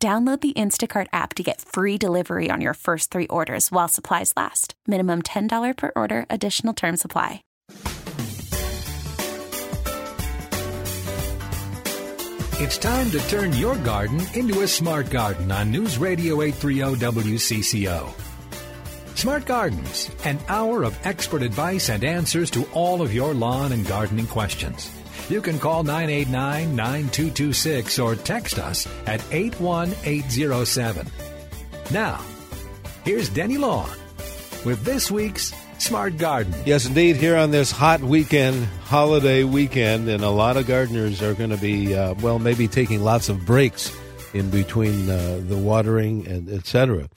Download the Instacart app to get free delivery on your first three orders while supplies last. Minimum $10 per order, additional term supply. It's time to turn your garden into a smart garden on News Radio 830 WCCO. Smart Gardens, an hour of expert advice and answers to all of your lawn and gardening questions. You can call 989 9226 or text us at 81807. Now, here's Denny Long with this week's Smart Garden. Yes, indeed. Here on this hot weekend, holiday weekend, and a lot of gardeners are going to be, uh, well, maybe taking lots of breaks in between uh, the watering and etc.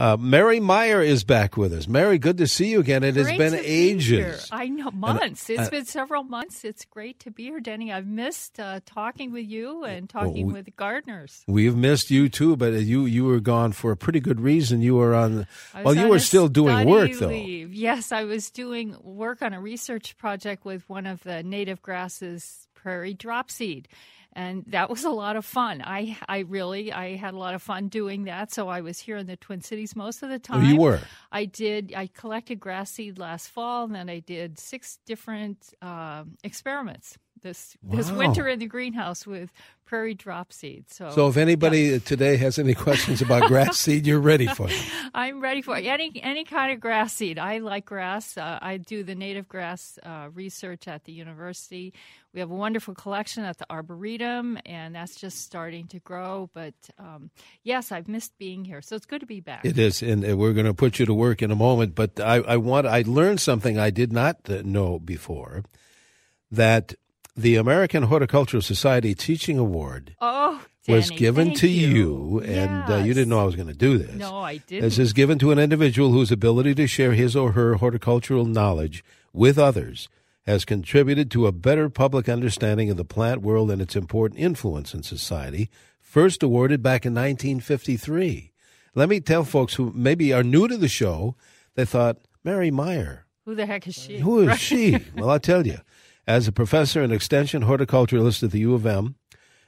Uh, Mary Meyer is back with us. Mary, good to see you again. It great has been ages. Be I know months. And, uh, it's been several months. It's great to be here, Denny. I've missed uh, talking with you and talking well, we, with gardeners. We've missed you too, but you you were gone for a pretty good reason. You were on. Well, you were still doing work though. Leave. Yes, I was doing work on a research project with one of the native grasses, prairie dropseed and that was a lot of fun. I I really I had a lot of fun doing that. So I was here in the Twin Cities most of the time. Oh, you were. I did. I collected grass seed last fall, and then I did six different uh, experiments this wow. this winter in the greenhouse with prairie drop seed. So, so if anybody yeah. today has any questions about grass seed, you're ready for it. I'm ready for it. any any kind of grass seed. I like grass. Uh, I do the native grass uh, research at the university. We have a wonderful collection at the arboretum, and that's just starting to grow. But um, yes, I've missed being here, so it's good to be back. It is, and we're going to put you to work in a moment. But I, I want I learned something I did not uh, know before that the American Horticultural Society Teaching Award oh, was given to you, you and yes. uh, you didn't know I was going to do this. No, I didn't. This is given to an individual whose ability to share his or her horticultural knowledge with others has contributed to a better public understanding of the plant world and its important influence in society, first awarded back in 1953. Let me tell folks who maybe are new to the show, they thought, Mary Meyer. Who the heck is she? Who is she? well, I'll tell you. As a professor and extension horticulturalist at the U of M,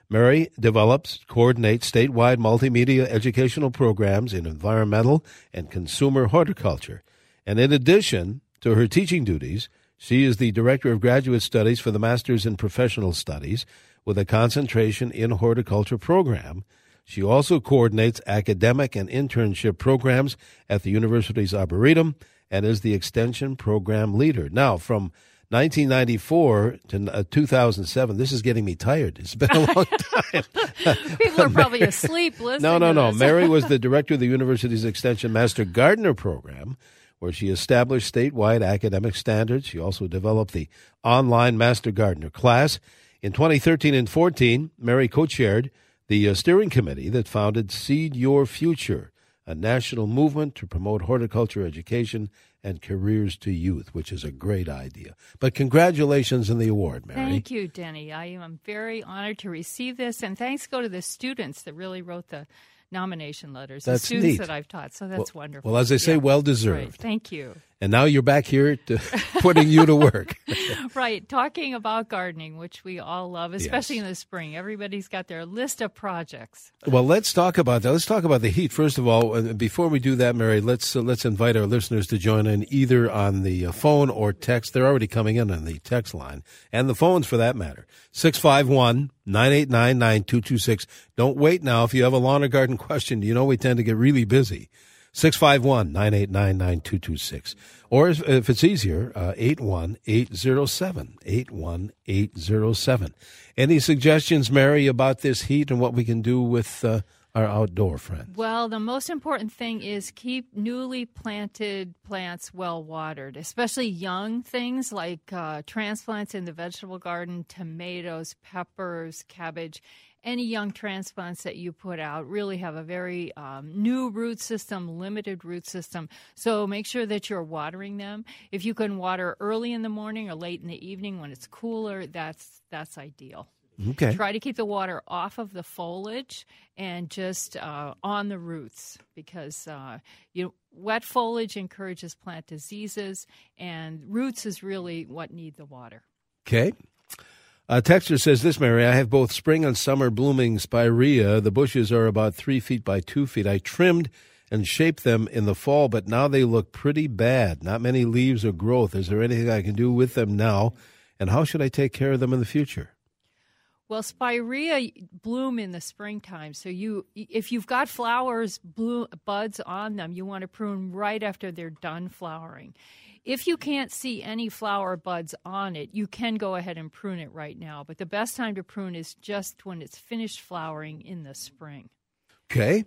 Mary develops, coordinates statewide multimedia educational programs in environmental and consumer horticulture. And in addition to her teaching duties, she is the Director of Graduate Studies for the Masters in Professional Studies with a concentration in horticulture program. She also coordinates academic and internship programs at the university's Arboretum and is the extension program leader. Now, from 1994 to uh, 2007. This is getting me tired. It's been a long time. People are probably asleep listening. No, no, no. Mary was the director of the university's Extension Master Gardener program, where she established statewide academic standards. She also developed the online Master Gardener class. In 2013 and 14, Mary co-chaired the uh, steering committee that founded Seed Your Future, a national movement to promote horticulture education and careers to youth, which is a great idea. But congratulations on the award, Mary. Thank you, Denny. I am very honored to receive this, and thanks go to the students that really wrote the nomination letters. That's the students neat. that I've taught, so that's well, wonderful. Well, as they say, yeah. well deserved. Right. Thank you. And now you're back here to putting you to work. right, talking about gardening, which we all love, especially Yes. in the spring. Everybody's got their list of projects. Well, let's talk about that. Let's talk about the heat first of all. And before we do that, Mary, let's uh, let's invite our listeners to join in either on the uh, phone or text. They're already coming in on the text line and the phones for that matter. 651 989 9226. Don't wait now. If you have a lawn or garden question, you know we tend to get really busy. 651 989 9226. Or if, it's easier, uh, 81807. 81807. Any suggestions, Mary, about this heat and what we can do with uh, our outdoor friends? Well, the most important thing is keep newly planted plants well watered, especially young things like uh, transplants in the vegetable garden, tomatoes, peppers, cabbage. Any young transplants that you put out really have a very um, new root system, limited root system. So make sure that you're watering them. If you can water early in the morning or late in the evening when it's cooler, that's that's ideal. Okay. Try to keep the water off of the foliage and just uh, on the roots because uh, you know, wet foliage encourages plant diseases, and roots is really what need the water. Okay. Texter says this, Mary. I have both spring and summer blooming spirea. The bushes are about three feet by two feet. I trimmed and shaped them in the fall, but now they look pretty bad. Not many leaves or growth. Is there anything I can do with them now? And how should I take care of them in the future? Well, spirea bloom in the springtime, so you if you've got flowers, blue buds on them, you want to prune right after they're done flowering. If you can't see any flower buds on it, you can go ahead and prune it right now. But the best time to prune is just when it's finished flowering in the spring. Okay.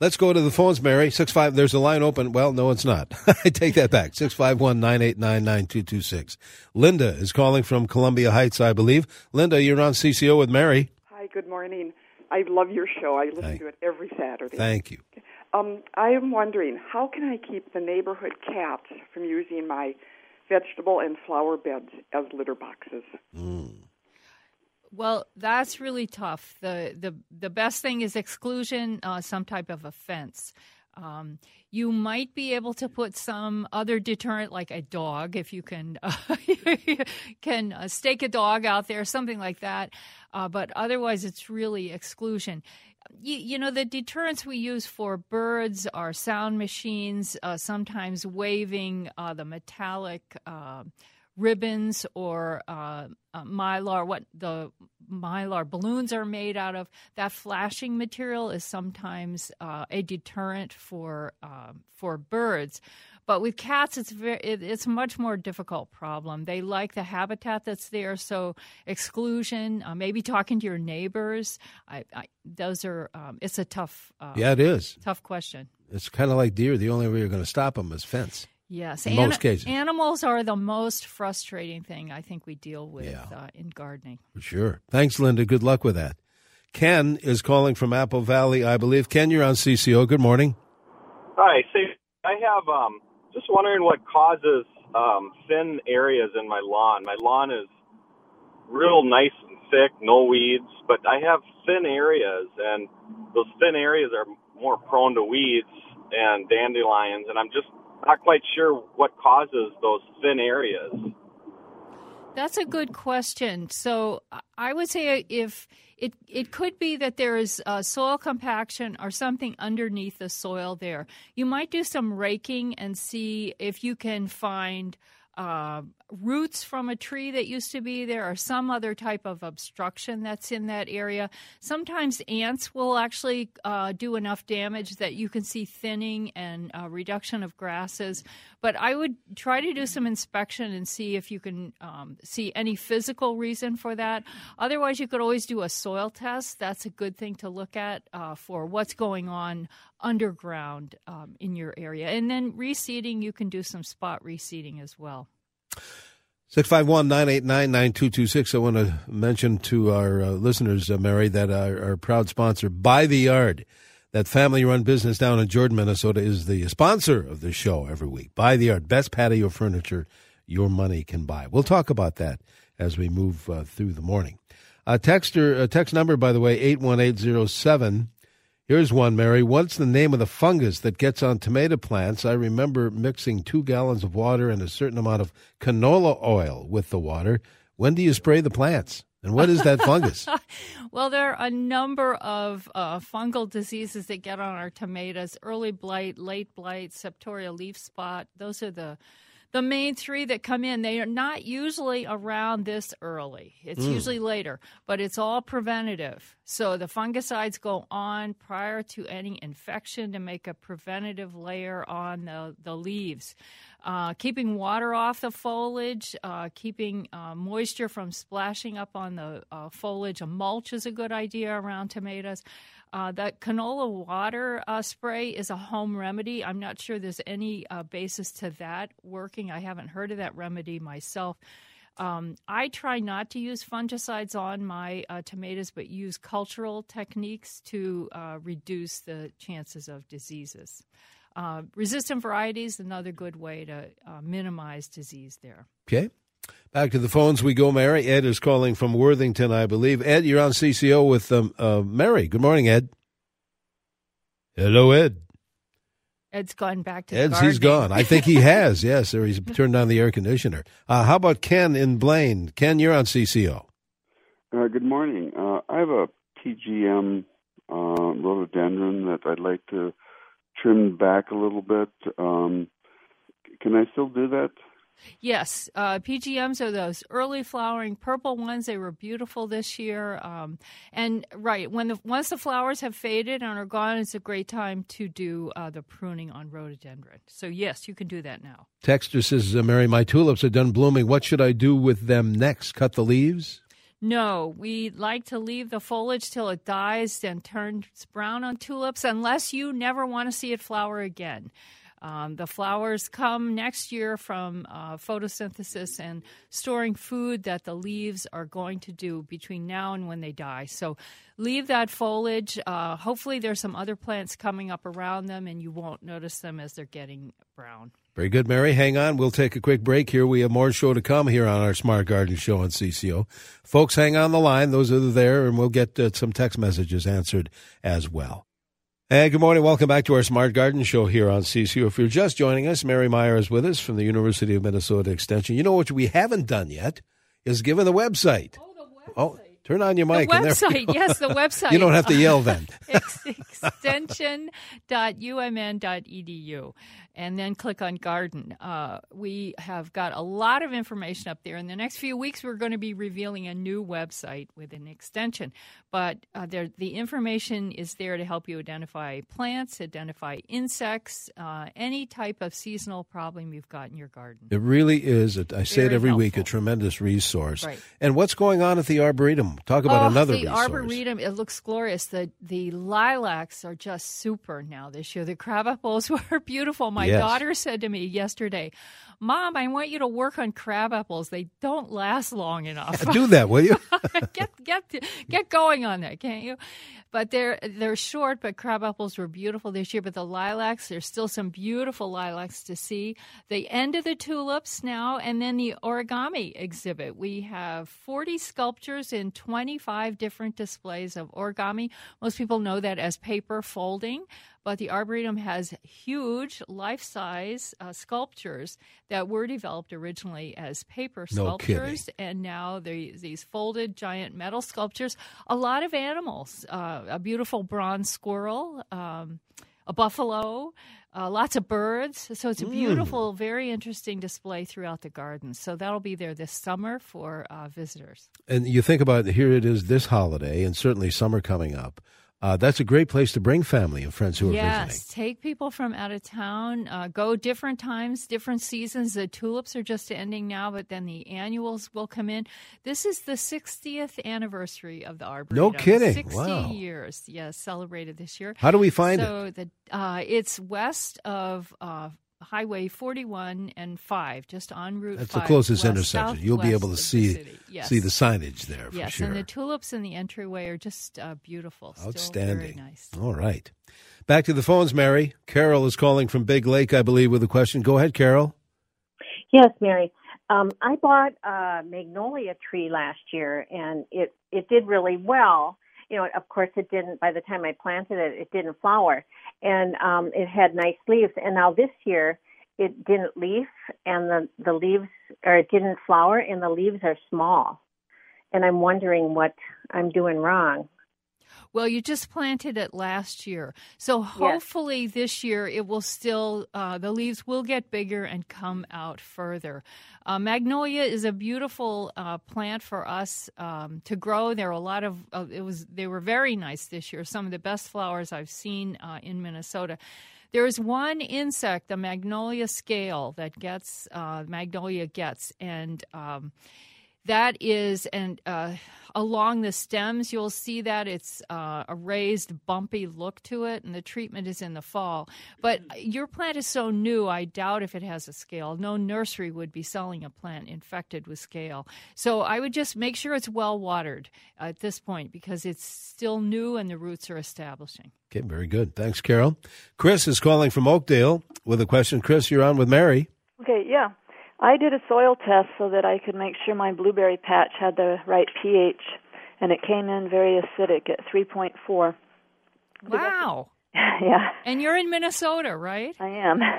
Let's go to the phones, Mary. Six five. There's a line open. Well, no, it's not. I take that back. Six five one nine eight nine nine two two six. Linda is calling from Columbia Heights, I believe. Linda, you're on CCO with Mary. Hi. Good morning. I love your show. I listen Thank- to it every Saturday. Thank you. Um, I am wondering how can I keep the neighborhood cats from using my vegetable and flower beds as litter boxes? Well, that's really tough. the the The best thing is exclusion, uh, some type of offense. Um, you might be able to put some other deterrent, like a dog, if you can uh, can uh, stake a dog out there, something like that. Uh, but otherwise, it's really exclusion. You, you know, the deterrents we use for birds are sound machines, uh, sometimes waving uh, the metallic uh, ribbons or uh, uh, mylar, what the mylar balloons are made out of. That flashing material is sometimes uh, a deterrent for um for birds. But with cats, it's very it, it's a much more difficult problem. They like the habitat that's there, so exclusion, uh, maybe talking to your neighbors. I, I, those are um, it's a tough uh, Yeah, it is. tough question. It's kind of like deer. The only way you're going to stop them is fence. Yes, In most cases. animals are the most frustrating thing I think we deal with Yeah. uh, in gardening. For sure. Thanks, Linda. Good luck with that. Ken is calling from Apple Valley, I believe. Ken, you're on CCO. Good morning. Hi. Say, I have um, just wondering what causes um, thin areas in my lawn. My lawn is real nice and thick, no weeds, but I have thin areas, and those thin areas are more prone to weeds and dandelions, and I'm just not quite sure what causes those thin areas. That's a good question. So I- would say if it it could be that there is soil compaction or something underneath the soil there. You might do some raking and see if you can find uh, roots from a tree that used to be there or some other type of obstruction that's in that area. Sometimes ants will actually uh, do enough damage that you can see thinning and uh, reduction of grasses. But I would try to do some inspection and see if you can um, see any physical reason for that. Otherwise, you could always do a soil test. That's a good thing to look at uh, for what's going on underground um, in your area. And then reseeding, you can do some spot reseeding as well. 651 989 9226. I want to mention to our uh, listeners, uh, Mary, that our, our proud sponsor, By the Yard, that family run business down in Jordan, Minnesota, is the sponsor of the show every week. By the Yard, best patio furniture your money can buy. We'll talk about that as we move uh, through the morning. Uh, texter, text number, by the way, 81807. Here's one, Mary. What's the name of the fungus that gets on tomato plants? I remember mixing two gallons of water and a certain amount of canola oil with the water. When do you spray the plants? And what is that fungus? Well, there are a number of uh, fungal diseases that get on our tomatoes early blight, late blight, septoria leaf spot. Those are the the main three that come in. They are not usually around this early. It's usually later, but it's all preventative. So the fungicides go on prior to any infection to make a preventative layer on the, the leaves. Uh, keeping water off the foliage, uh, keeping uh, moisture from splashing up on the uh, foliage. A mulch is a good idea around tomatoes. Uh, that canola water uh, spray is a home remedy. I'm not sure there's any uh, basis to that working. I haven't heard of that remedy myself. Um, I try not to use fungicides on my uh, tomatoes, but use cultural techniques to uh, reduce the chances of diseases. Uh, resistant varieties another good way to minimize disease there. Okay. Back to the phones we go, Mary. Ed is calling from Worthington, I believe. Ed, you're on CCO with um, uh, Mary. Good morning, Ed. Hello, Ed. Ed's gone back to Ed's he's gone. I think he has. Yes, or he's turned on the air conditioner. Uh, how about Ken in Blaine? Ken, you're on CCO. Uh, good morning. Uh, I have a PGM uh, rhododendron that I'd like to trim back a little bit. Um, can I still do that? Yes, uh, PGMs are those early flowering purple ones. They were beautiful this year. Um, and right when the once the flowers have faded and are gone, it's a great time to do uh, the pruning on rhododendron. So yes, you can do that now. Texter says, uh, "Mary, my tulips are done blooming. What should I do with them next? Cut the leaves?" No, we like to leave the foliage till it dies and turns brown on tulips, unless you never want to see it flower again. Um, the flowers come next year from uh, photosynthesis and storing food that the leaves are going to do between now and when they die. So leave that foliage. Uh, hopefully, there's some other plants coming up around them, and you won't notice them as they're getting brown. Very good, Mary. Hang on. We'll take a quick break here. We have more show to come here on our Smart Garden Show on CCO. Folks, hang on the line. Those are there, and we'll get uh, some text messages answered as well. And good morning. Welcome back to our Smart Garden Show here on CCO. If you're just joining us, Mary Meyer is with us from the University of Minnesota Extension. You know what we haven't done yet is given the website. Oh, the oh, website. Oh, turn on your mic. The website, yes, the website. you don't have to yell then. extension.umn.edu and then click on garden. Uh, we have got a lot of information up there. In the next few weeks, we're going to be revealing a new website with an extension. But uh, there, the information is there to help you identify plants, identify insects, uh, any type of seasonal problem you've got in your garden. It really is. A, I say Very it every helpful. week. A tremendous resource. Right. And what's going on at the Arboretum? Talk about oh, another the resource. arboretum it looks glorious the the lilacs are just super now this year the crab apples were beautiful my Yes. daughter said to me yesterday mom i want you to work on crab apples they don't last long enough Do that, will you? get get get going on that, can't you? But they're they're short, but crab apples were beautiful this year. But the lilacs, there's still some beautiful lilacs to see. The end of the tulips now, and then the origami exhibit. We have 40 sculptures in 25 different displays of origami. Most people know that as paper folding. But the Arboretum has huge life size uh, sculptures that were developed originally as paper No sculptures and now these folded giant metal sculptures. A lot of animals, uh, a beautiful bronze squirrel, um, a buffalo, uh, lots of birds. So it's a beautiful, very interesting display throughout the garden. So that'll be there this summer for uh, visitors. and you think about here it is this holiday, and certainly summer coming up. Uh, that's a great place to bring family and friends who are yes, visiting. Yes, take people from out of town. Uh, go different times, different seasons. The tulips are just ending now, but then the annuals will come in. This is the 60th anniversary of the Arboretum. No kidding. 60 Wow. years, yes, celebrated this year. How do we find it? so the uh, it's west of uh, Highway 41 and 5, just on Route That's 5. the closest west- intersection. You'll be able to see the. Yes. see the signage there for Yes, sure. and the tulips in the entryway are just uh, beautiful. Still Outstanding. Very nice. All right. Back to the phones, Mary. Carol is calling from Big Lake, I believe, with a question. Go ahead, Carol. Yes, Mary. Um, I bought a magnolia tree last year, and it it did really well. You know, of course, it didn't. By the time I planted it, it didn't flower, and um, it had nice leaves. And now this year, it didn't leaf, and the the leaves, or it didn't flower, and the leaves are small. And I'm wondering what I'm doing wrong. Well, you just planted it last year. So hopefully this year it will still, uh, the leaves will get bigger and come out further. Uh, magnolia is a beautiful uh, plant for us um, to grow. There are a lot of, uh, it was, they were very nice this year. Some of the best flowers I've seen uh, in Minnesota. There is one insect, the magnolia scale, that gets, uh, magnolia gets, and, um, that is and uh, along the stems you'll see that it's uh, a raised bumpy look to it and the treatment is in the fall. But your plant is so new i doubt if it has a scale. No nursery would be selling a plant infected with scale. So i would just make sure it's well watered at this point because it's still new and the roots are establishing. Okay very good. Thanks carol. Chris is calling from oakdale with a question. Chris you're on with mary. Okay yeah I did a soil test so that I could make sure my blueberry patch had the right pH, and it came in very acidic at 3.4. Wow. yeah. And you're in Minnesota, right? I am.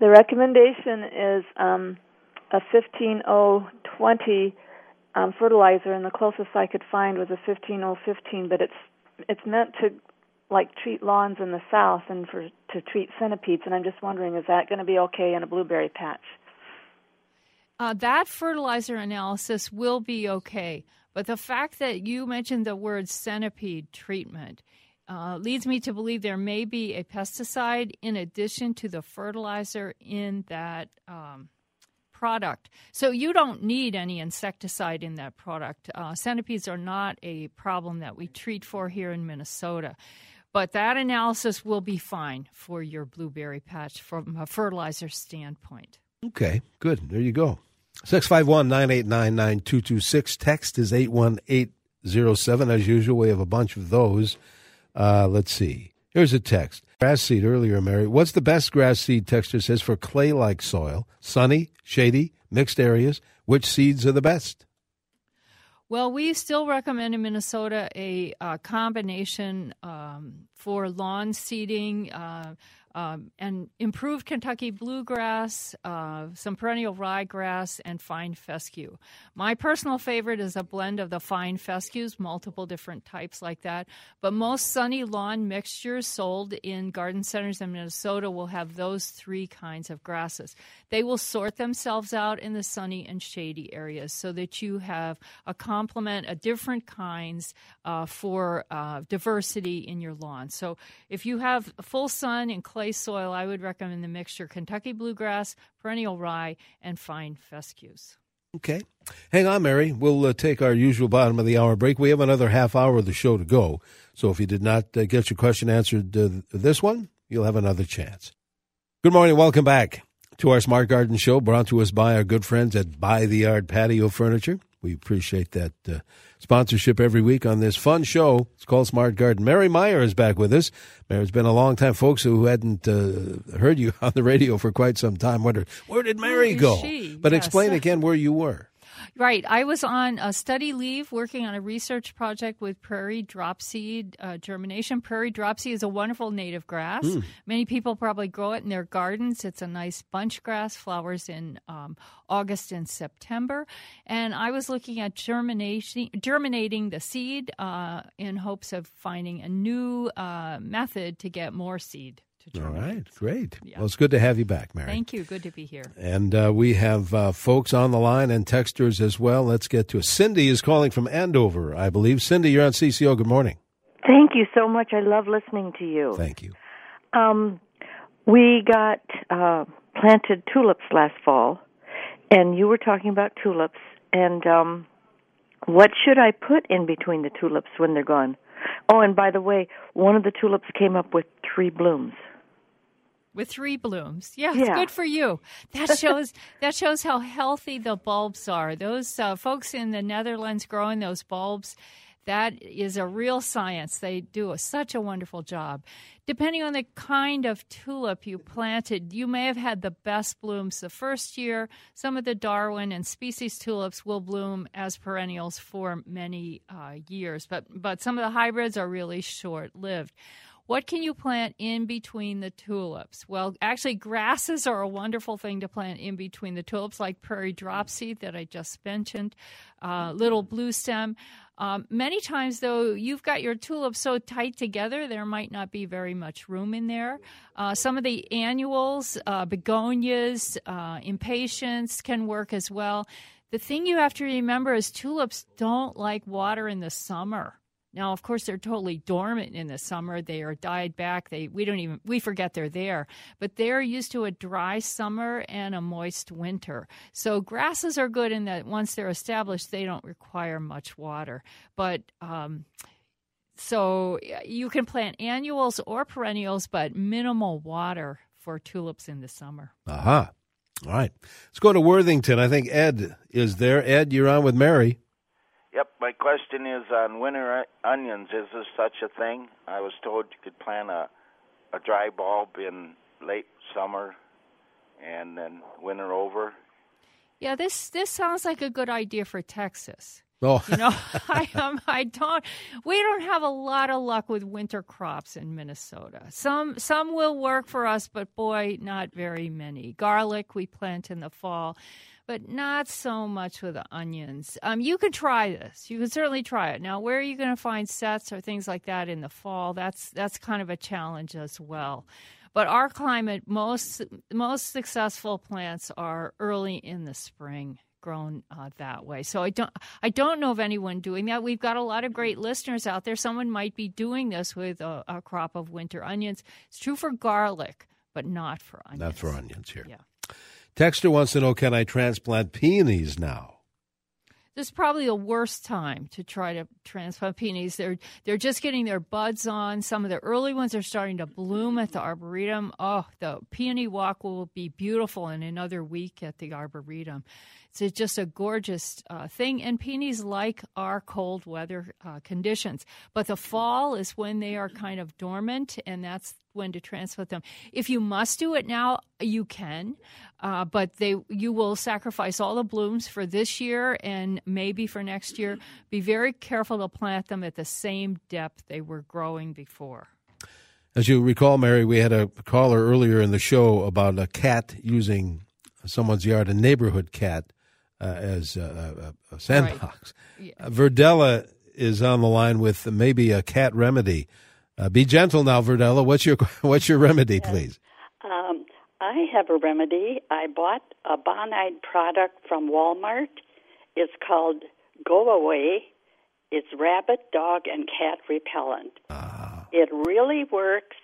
The recommendation is um, a 15020 um, fertilizer, and the closest I could find was a 15015. But it's it's meant to like treat lawns in the south and for to treat centipedes. And I'm just wondering, is that going to be okay in a blueberry patch? Uh, that fertilizer analysis will be okay. But the fact that you mentioned the word centipede treatment uh, leads me to believe there may be a pesticide in addition to the fertilizer in that um, product. So you don't need any insecticide in that product. Uh, centipedes are not a problem that we treat for here in Minnesota. But that analysis will be fine for your blueberry patch from a fertilizer standpoint. Okay, good. There you go. 651 989 9226. Text is 81807. As usual, we have a bunch of those. Uh, let's see. Here's a text. Grass seed earlier, Mary. What's the best grass seed texture says for clay like soil? Sunny, shady, mixed areas. Which seeds are the best? Well, we still recommend in Minnesota a, a combination um, for lawn seeding. Uh, um, and improved Kentucky bluegrass, uh, some perennial ryegrass, and fine fescue. My personal favorite is a blend of the fine fescues, multiple different types like that. But most sunny lawn mixtures sold in garden centers in Minnesota will have those three kinds of grasses. They will sort themselves out in the sunny and shady areas so that you have a complement of different kinds uh, for uh, diversity in your lawn. So if you have full sun and clay clay soil, I would recommend the mixture Kentucky bluegrass, perennial rye, and fine fescues. Okay. Hang on, Mary. We'll uh, take our usual bottom of the hour break. We have another half hour of the show to go. So if you did not uh, get your question answered uh, this one, you'll have another chance. Good morning. Welcome back to our Smart Garden Show brought to us by our good friends at By the Yard Patio Furniture. We appreciate that uh, sponsorship every week on this fun show. It's called Smart Garden. Mary Meyer is back with us. Mary's been a long time, folks who hadn't uh, heard you on the radio for quite some time. Wonder where did Mary go? She? But yes. explain again where you were. Right. I was on a study leave working on a research project with prairie dropseed uh, germination. Prairie dropseed is a wonderful native grass. Mm. Many people probably grow it in their gardens. It's a nice bunch grass, flowers in um, August and September. And I was looking at germination, germinating the seed uh, in hopes of finding a new uh, method to get more seed. All right, great. Yeah. Well, it's good to have you back, Mary. Thank you. Good to be here. And uh, we have uh, folks on the line and texters as well. Let's get to it. Cindy is calling from Andover, I believe. Cindy, you're on CCO. Good morning. Thank you so much. I love listening to you. Thank you. Um, we got uh, planted tulips last fall, and you were talking about tulips. And um, what should I put in between the tulips when they're gone? Oh, and by the way, one of the tulips came up with three blooms with three blooms. Yeah, it's yeah. good for you. That shows that shows how healthy the bulbs are. Those uh, folks in the Netherlands growing those bulbs, that is a real science. They do a, such a wonderful job. Depending on the kind of tulip you planted, you may have had the best blooms the first year. Some of the Darwin and species tulips will bloom as perennials for many uh, years, but but some of the hybrids are really short lived. What can you plant in between the tulips? Well, actually, grasses are a wonderful thing to plant in between the tulips, like prairie dropseed that I just mentioned, uh, little blue stem. Um, many times, though, you've got your tulips so tight together, there might not be very much room in there. Uh, some of the annuals, uh, begonias, uh, impatiens can work as well. The thing you have to remember is tulips don't like water in the summer. Now, of course, they're totally dormant in the summer. They are died back. They we don't even we forget they're there. But they're used to a dry summer and a moist winter. So grasses are good in that once they're established, they don't require much water. But um, so you can plant annuals or perennials, but minimal water for tulips in the summer. Aha. All right. Let's go to Worthington. I think Ed is there. Ed, you're on with Mary. Yep, my question is on winter onions. Is there such a thing? I was told you could plant a a dry bulb in late summer and then winter over. Yeah, this this sounds like a good idea for Texas. Oh. you know, I um, I don't. We don't have a lot of luck with winter crops in Minnesota. Some some will work for us, but boy, not very many. Garlic we plant in the fall, but not so much with the onions. Um, you can try this. You can certainly try it. Now, where are you going to find sets or things like that in the fall? That's that's kind of a challenge as well. But our climate, most most successful plants are early in the spring grown uh, that way. So I don't I don't know of anyone doing that. We've got a lot of great listeners out there. Someone might be doing this with a, a crop of winter onions. It's true for garlic, but not for onions. Not for onions here. Yeah. Texter wants to know can I transplant peonies now? This is probably the worst time to try to transplant peonies. They're they're just getting their buds on. Some of the early ones are starting to bloom at the arboretum. Oh, the peony walk will be beautiful in another week at the arboretum. It's just a gorgeous uh, thing, and peonies like our cold weather uh, conditions. But the fall is when they are kind of dormant, and that's when to transplant them. If you must do it now, you can, uh, but they you will sacrifice all the blooms for this year and maybe for next year. Be very careful to plant them at the same depth they were growing before. As you recall, Mary, we had a caller earlier in the show about a cat using someone's yard, a neighborhood cat, as a, a, a sandbox. Right. Yeah. Uh, Verdella is on the line with maybe a cat remedy. Uh, be gentle now, Verdella. What's your what's your remedy, yes. please? Um, I have a remedy. I bought a Bonide product from Walmart. It's called Go Away. It's rabbit, dog, and cat repellent. Ah. It really works,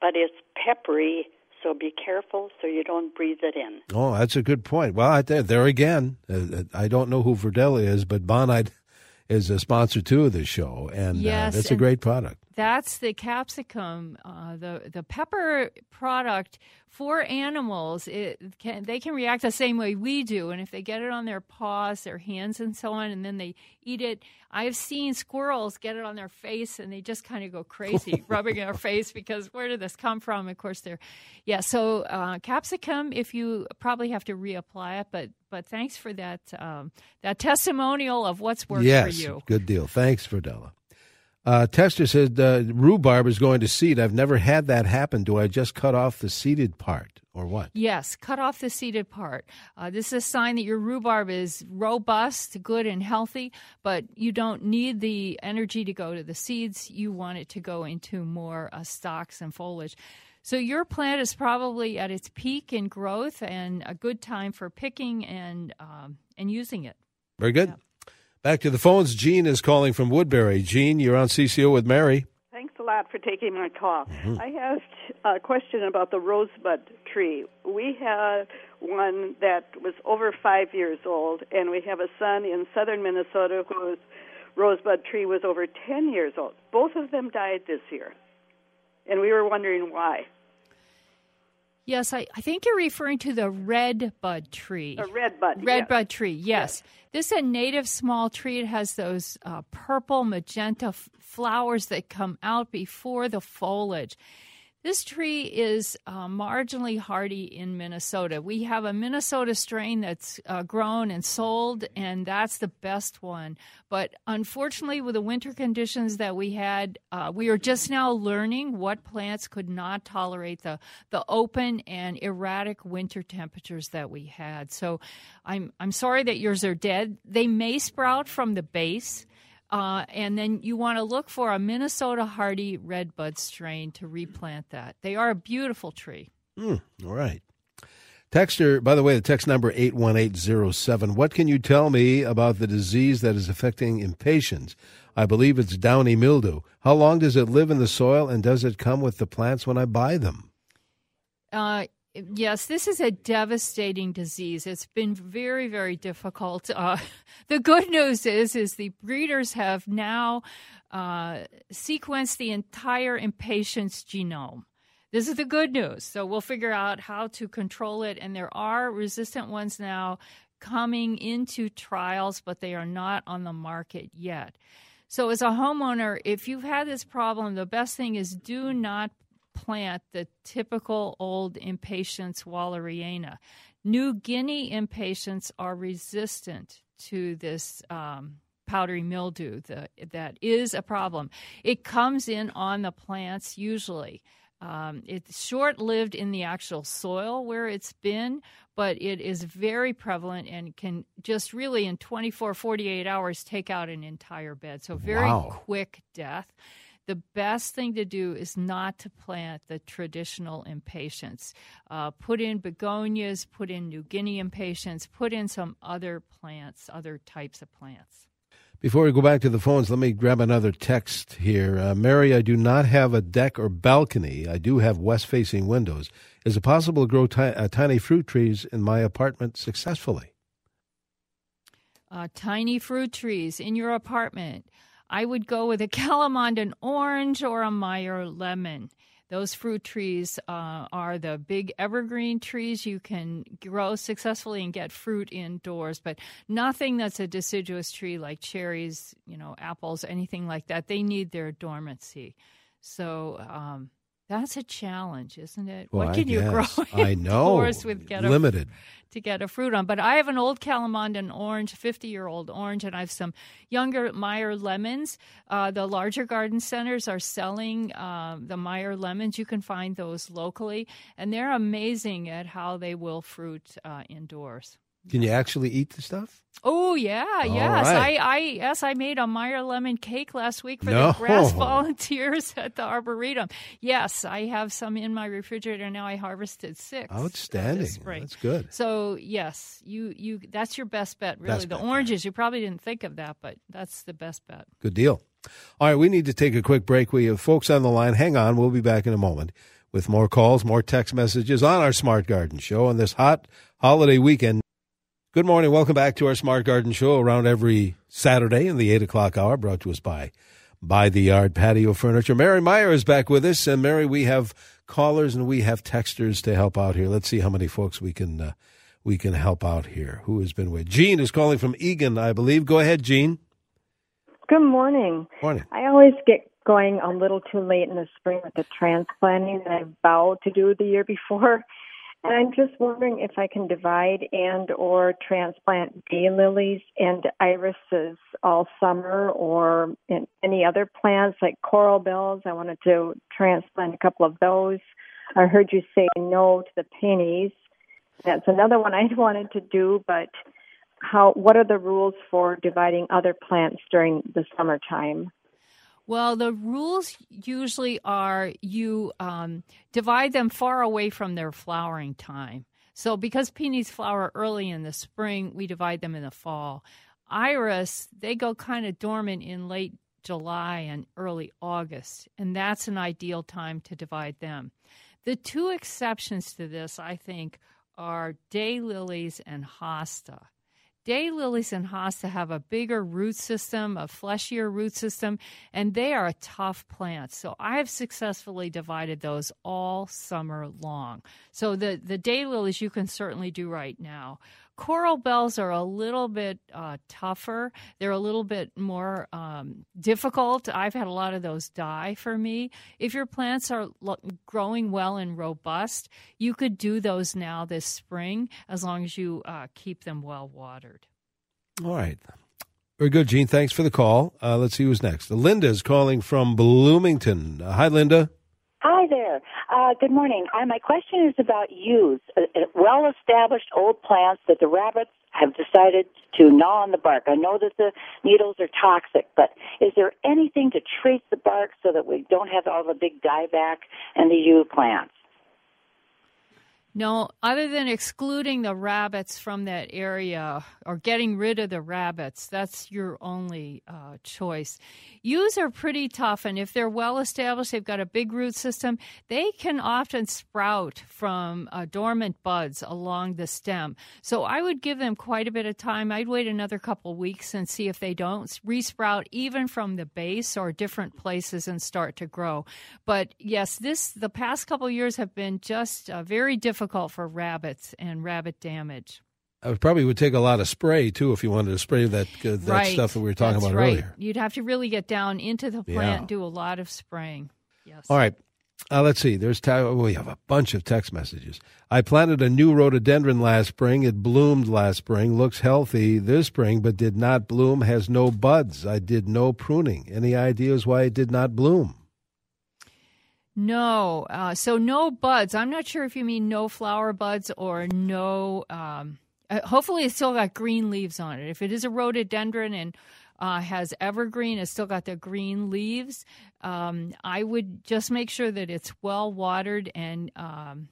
but it's peppery so be careful so you don't breathe it in. Oh, that's a good point. Well, there, there again, uh, I don't know who Verdella is, but Bonide is a sponsor too of the show, and yes, uh, that's a great product. That's the capsicum, uh, the the pepper product for animals. It can, they can react the same way we do, and if they get it on their paws, their hands, and so on, and then they eat it. I've seen squirrels get it on their face, and they just kind of go crazy, rubbing their face because where did this come from? Of course, they're yeah. So uh, capsicum, if you probably have to reapply it, but but thanks for that um, that testimonial of what's worked yes, for you. Good deal. Thanks, Verdella. Uh, Tester said uh, rhubarb is going to seed. I've never had that happen. Do I just cut off the seeded part or what? Yes, cut off the seeded part. Uh, this is a sign that your rhubarb is robust, good, and healthy, but you don't need the energy to go to the seeds. You want it to go into more uh, stalks and foliage. So your plant is probably at its peak in growth and a good time for picking and um, and using it. Very good. Yeah. Back to the phones. Jean is calling from Woodbury. Jean, you're on CCO with Mary. Thanks a lot for taking my call. Mm-hmm. I have a question about the rosebud tree. We have one that was over five years old, and we have a son in southern Minnesota whose rosebud tree was over 10 years old. Both of them died this year, and we were wondering why. Yes, I, I think you're referring to the red bud tree. A red bud. Red yes. bud tree, yes. yes. This is a native small tree. It has those uh, purple, magenta f- flowers that come out before the foliage. This tree is uh, marginally hardy in Minnesota. We have a Minnesota strain that's uh, grown and sold, and that's the best one. But unfortunately, with the winter conditions that we had, uh, we are just now learning what plants could not tolerate the, the open and erratic winter temperatures that we had. So I'm, I'm sorry that yours are dead. They may sprout from the base. Uh, and then you want to look for a Minnesota hardy redbud strain to replant that. They are a beautiful tree. Mm, all right. Texter, by the way, the text number 81807. What can you tell me about the disease that is affecting impatiens? I believe it's downy mildew. How long does it live in the soil, and does it come with the plants when I buy them? Uh, yes, this is a devastating disease. It's been very, very difficult. Uh, the good news is, is the breeders have now uh, sequenced the entire impatiens genome. This is the good news. So we'll figure out how to control it, and there are resistant ones now coming into trials, but they are not on the market yet. So, as a homeowner, if you've had this problem, the best thing is do not plant the typical old impatiens walleriana. New Guinea impatiens are resistant to this um, powdery mildew the, that is a problem. It comes in on the plants usually. Um, it's short lived in the actual soil where it's been, but it is very prevalent and can just really in 24, 48 hours take out an entire bed. So, very Wow. quick death. The best thing to do is not to plant the traditional impatiens. Uh, put in begonias, put in New Guinea impatiens, put in some other plants, other types of plants. Before we go back to the phones, let me grab another text here. Uh, Mary, I do not have a deck or balcony. I do have west facing windows. Is it possible to grow ti- uh, tiny fruit trees in my apartment successfully? uh, tiny fruit trees in your apartment. I would go with a Calamondin orange or a Meyer lemon. Those fruit trees uh, are the big evergreen trees you can grow successfully and get fruit indoors, but nothing that's a deciduous tree like cherries, you know, apples, anything like that. They need their dormancy. So um, that's a challenge, isn't it? Well, what I can you grow. I know. indoors with get a Limited. to get a fruit on. But I have an old Calamondin orange, 50 year old orange, and I have some younger Meyer lemons. Uh, the larger garden centers are selling uh, the Meyer lemons. You can find those locally, and they're amazing at how they will fruit uh, indoors. Can you actually eat the stuff? Oh yeah, All yes. right. I, I yes, I made a Meyer lemon cake last week for No. the grass volunteers at the arboretum. Yes, I have some in my refrigerator now. I harvested six. Outstanding. That's good. So yes, you you that's your best bet. Really, Best the bet, oranges. You probably didn't think of that, but that's the best bet. Good deal. All right, we need to take a quick break. We have folks on the line. Hang on, we'll be back in a moment with more calls, more text messages on our Smart Garden Show on this hot holiday weekend. Good morning. Welcome back to our Smart Garden Show around every Saturday in the 8 o'clock hour, brought to us by By the Yard Patio Furniture. Mary Meyer is back with us. And Mary, we have callers and we have texters to help out here. Let's see how many folks we can uh, we can help out here. Who has been with? Gene is calling from Eagan, I believe. Go ahead, Gene. Good morning. Morning. I always get going a little too late in the spring with the transplanting that I vowed to do the year before. I'm just wondering if I can divide and or transplant daylilies and irises all summer or any other plants like coral bells. I wanted to transplant a couple of those. I heard you say no to the peonies. That's another one I wanted to do, but how what are the rules for dividing other plants during the summertime? Well, the rules usually are you um, divide them far away from their flowering time. So, because peonies flower early in the spring, we divide them in the fall. Iris, they go kind of dormant in late July and early August, and that's an ideal time to divide them. The two exceptions to this, I think, are daylilies and hosta. Daylilies and hosta have a bigger root system, a fleshier root system, and they are a tough plant. So I have successfully divided those all summer long. So the, the daylilies you can certainly do right now. Coral bells are a little bit uh, tougher. They're a little bit more um, difficult. I've had a lot of those die for me. If your plants are lo- growing well and robust, you could do those now this spring as long as you uh, keep them well watered. All right. Very good, Gene. Thanks for the call. Uh, let's see who's next. Linda is calling from Bloomington. Uh, hi, Linda. Hi there. Uh, good morning. Uh, my question is about yews, uh, uh, well-established old plants that the rabbits have decided to gnaw on the bark. I know that the needles are toxic, but is there anything to treat the bark so that we don't have all the big dieback and the yew plants? No, other than excluding the rabbits from that area or getting rid of the rabbits, that's your only uh, choice. Yews are pretty tough, and if they're well established, they've got a big root system, they can often sprout from uh, dormant buds along the stem. So I would give them quite a bit of time. I'd wait another couple weeks and see if they don't resprout even from the base or different places and start to grow. But yes, this the past couple years have been just uh, very difficult difficult for rabbits and rabbit damage. It probably would take a lot of spray too if you wanted to spray that uh, that right. stuff that we were talking That's about right. earlier. You'd have to really get down into the plant, Yeah. do a lot of spraying. Yes. All right. Uh, let's see. There's te- we have a bunch of text messages. I planted a new rhododendron last spring. It bloomed last spring. Looks healthy this spring, but did not bloom. Has no buds. I did no pruning. Any ideas why it did not bloom? No. Uh, so no buds. I'm not sure if you mean no flower buds or no. Um, uh, hopefully, it's still got green leaves on it. If it is a rhododendron and uh, has evergreen, it's still got the green leaves. Um, I would just make sure that it's well watered and. Um,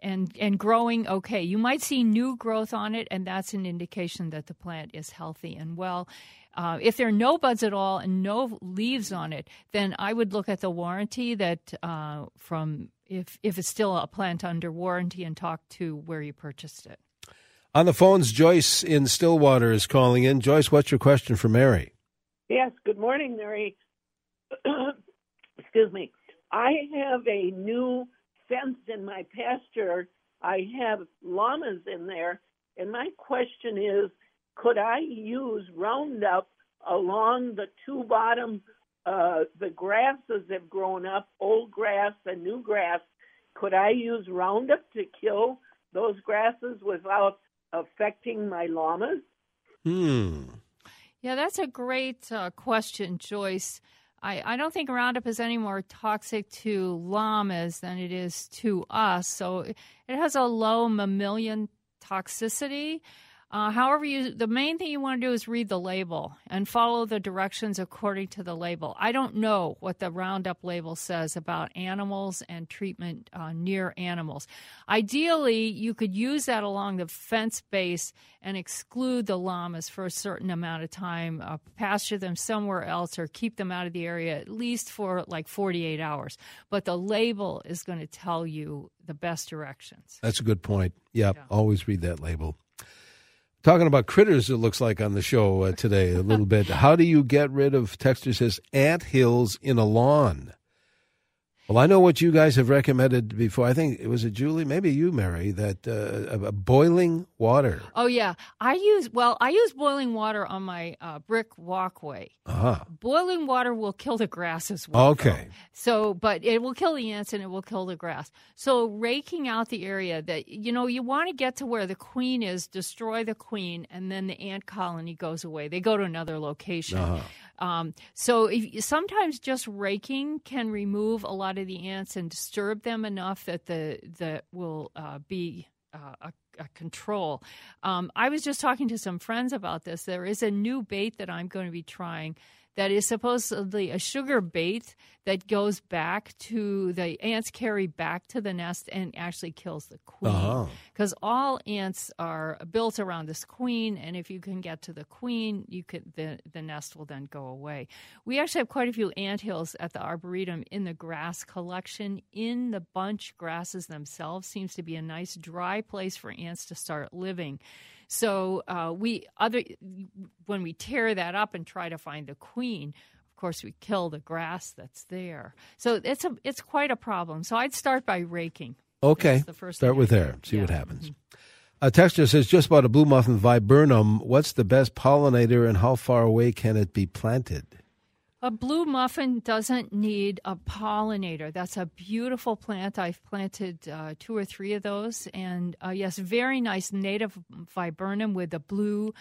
and and growing okay. You might see new growth on it, and that's an indication that the plant is healthy and well. Uh, if there are no buds at all and no leaves on it, then I would look at the warranty that uh, from if if it's still a plant under warranty and talk to where you purchased it. On the phones, Joyce in Stillwater is calling in. Joyce, what's your question for Mary? Yes, good morning, Mary. Excuse me. I have a new fence in my pasture. I have llamas in there, and my question is could I use Roundup along the two bottom, uh, the grasses have grown up, old grass and new grass? Could I use Roundup to kill those grasses without affecting my llamas? Hmm. Yeah, that's a great uh, question, Joyce. I, I don't think Roundup is any more toxic to llamas than it is to us. So it has a low mammalian toxicity. Uh, however, you the main thing you want to do is read the label and follow the directions according to the label. I don't know what the Roundup label says about animals and treatment uh, near animals. Ideally, you could use that along the fence base and exclude the llamas for a certain amount of time, uh, pasture them somewhere else, or keep them out of the area at least for like 48 hours. But the label is going to tell you the best directions. That's a good point. Yeah, always read that label. Talking about critters, it looks like on the show uh, today a little bit. How do you get rid of, Texter says, ant hills in a lawn? Well, I know what you guys have recommended before. I think it was a Julie, maybe you, Mary, that uh, boiling water. Oh yeah, I use well. I use boiling water on my uh, brick walkway. Uh-huh. Boiling water will kill the grass as well. Okay. So, but it will kill the ants and it will kill the grass. So, raking out the area that you know you want to get to where the queen is, destroy the queen, and then the ant colony goes away. They go to another location. Uh-huh. Um, so if, sometimes just raking can remove a lot of the ants and disturb them enough that the that will uh, be uh, a, a control. Um, I was just talking to some friends about this. There is a new bait that I'm going to be trying that is supposedly a sugar bait that goes back to the ants carry back to the nest and actually kills the queen. Uh-huh. because all ants are built around this queen and if you can get to the queen you could the, the nest will then go away. We actually have quite a few ant hills at the arboretum in the grass collection. In the bunch grasses themselves seems to be a nice dry place for ants to start living so uh, we other when we tear that up and try to find the queen, of course we kill the grass that's there. So it's a it's quite a problem. So I'd start by raking. Okay. The first Start with there. See what Yeah. happens. A texture says just about a blue muffin viburnum. What's the best pollinator and how far away can it be planted? A blue muffin doesn't need a pollinator. That's a beautiful plant. I've planted uh, two or three of those. And uh, yes, very nice native viburnum with the blue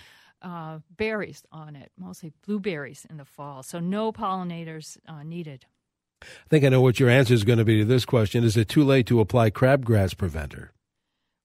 uh, berries on it, mostly blueberries in the fall. So no pollinators uh, needed. I think I know what your answer is going to be to this question. Is it too late to apply crabgrass preventer?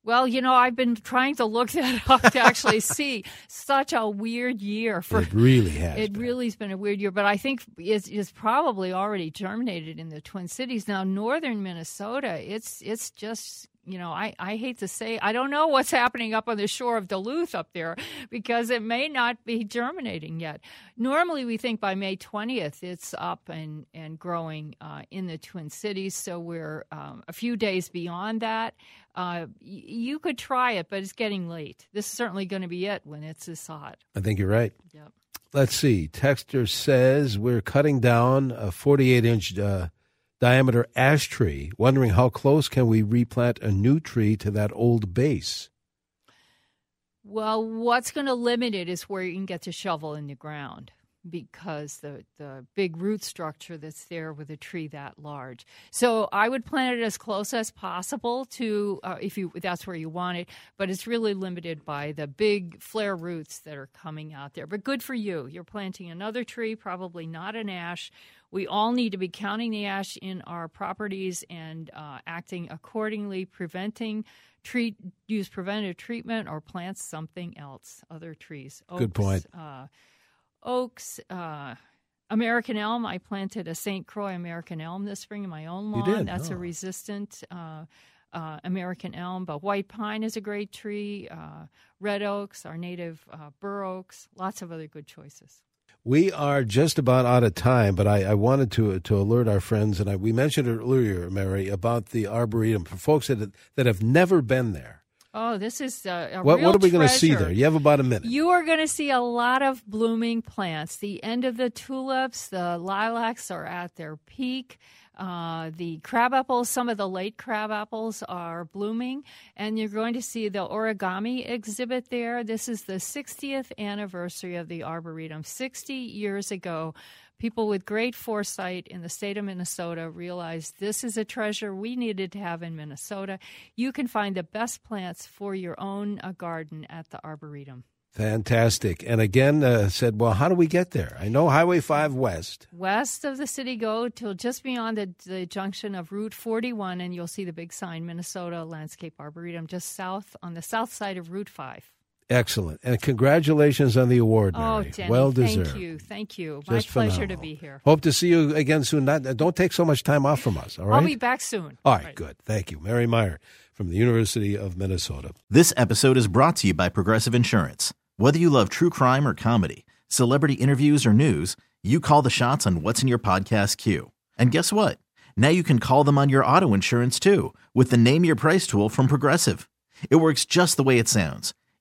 Well, you know, I've been trying to look that up to actually see. Such a weird year for It really has It really has been a weird year, but I think it's, it's probably already germinated in the Twin Cities. Now, northern Minnesota, it's it's just you know, I, I hate to say, I don't know what's happening up on the shore of Duluth up there because it may not be germinating yet. Normally, we think by May 20th it's up and, and growing uh, in the Twin Cities. So we're um, a few days beyond that. Uh, y- you could try it, but it's getting late. This is certainly going to be it when it's this hot. I think you're right. Yep. Let's see. Texter says we're cutting down a 48 inch uh, diameter ash tree, wondering how close can we replant a new tree to that old base? Well, what's going to limit it is where you can get to shovel in the ground because the the big root structure that's there with a tree that large. So I would plant it as close as possible to uh, if you that's where you want it, but it's really limited by the big flare roots that are coming out there. But good for you. You're planting another tree, probably not an ash. We all need to be counting the ash in our properties and uh, acting accordingly, preventing treat use preventative treatment or plant something else, other trees. Good point. Uh, oaks, uh, American elm. I planted a St. Croix American elm this spring in my own You lawn. did? That's Oh. a resistant uh, uh, American elm. But white pine is a great tree. Uh, red oaks, our native uh, bur oaks. Lots of other good choices. We are just about out of time, but I, I wanted to to alert our friends, and I, we mentioned it earlier, Mary, about the arboretum for folks that that have never been there. Oh, this is uh, a What real what are we going to see there? You have about a minute. You are going to see a lot of blooming plants. The end of the tulips, the lilacs are at their peak. Uh, the crab apples, some of the late crab apples are blooming, and you're going to see the origami exhibit there. This is the 60th anniversary of the Arboretum. 60 years ago, people with great foresight in the state of Minnesota realized this is a treasure we needed to have in Minnesota. You can find the best plants for your own uh, garden at the Arboretum. Fantastic. And again, uh, said, well, how do we get there? I know Highway 5 West. West of the city, go till just beyond the, the junction of Route 41, and you'll see the big sign Minnesota Landscape Arboretum, just south on the south side of Route 5. Excellent. And congratulations on the award, Oh, Mary. Jenny, well deserved. thank you. Thank you. Just My pleasure to be here. Hope to see you again soon. Not, don't take so much time off from us, all right? I'll be back soon. All right, good. Thank you. Mary Meyer from the University of Minnesota. This episode is brought to you by Progressive Insurance. Whether you love true crime or comedy, celebrity interviews or news, you call the shots on what's in your podcast queue. And guess what? Now you can call them on your auto insurance too with the Name Your Price tool from Progressive. It works just the way it sounds.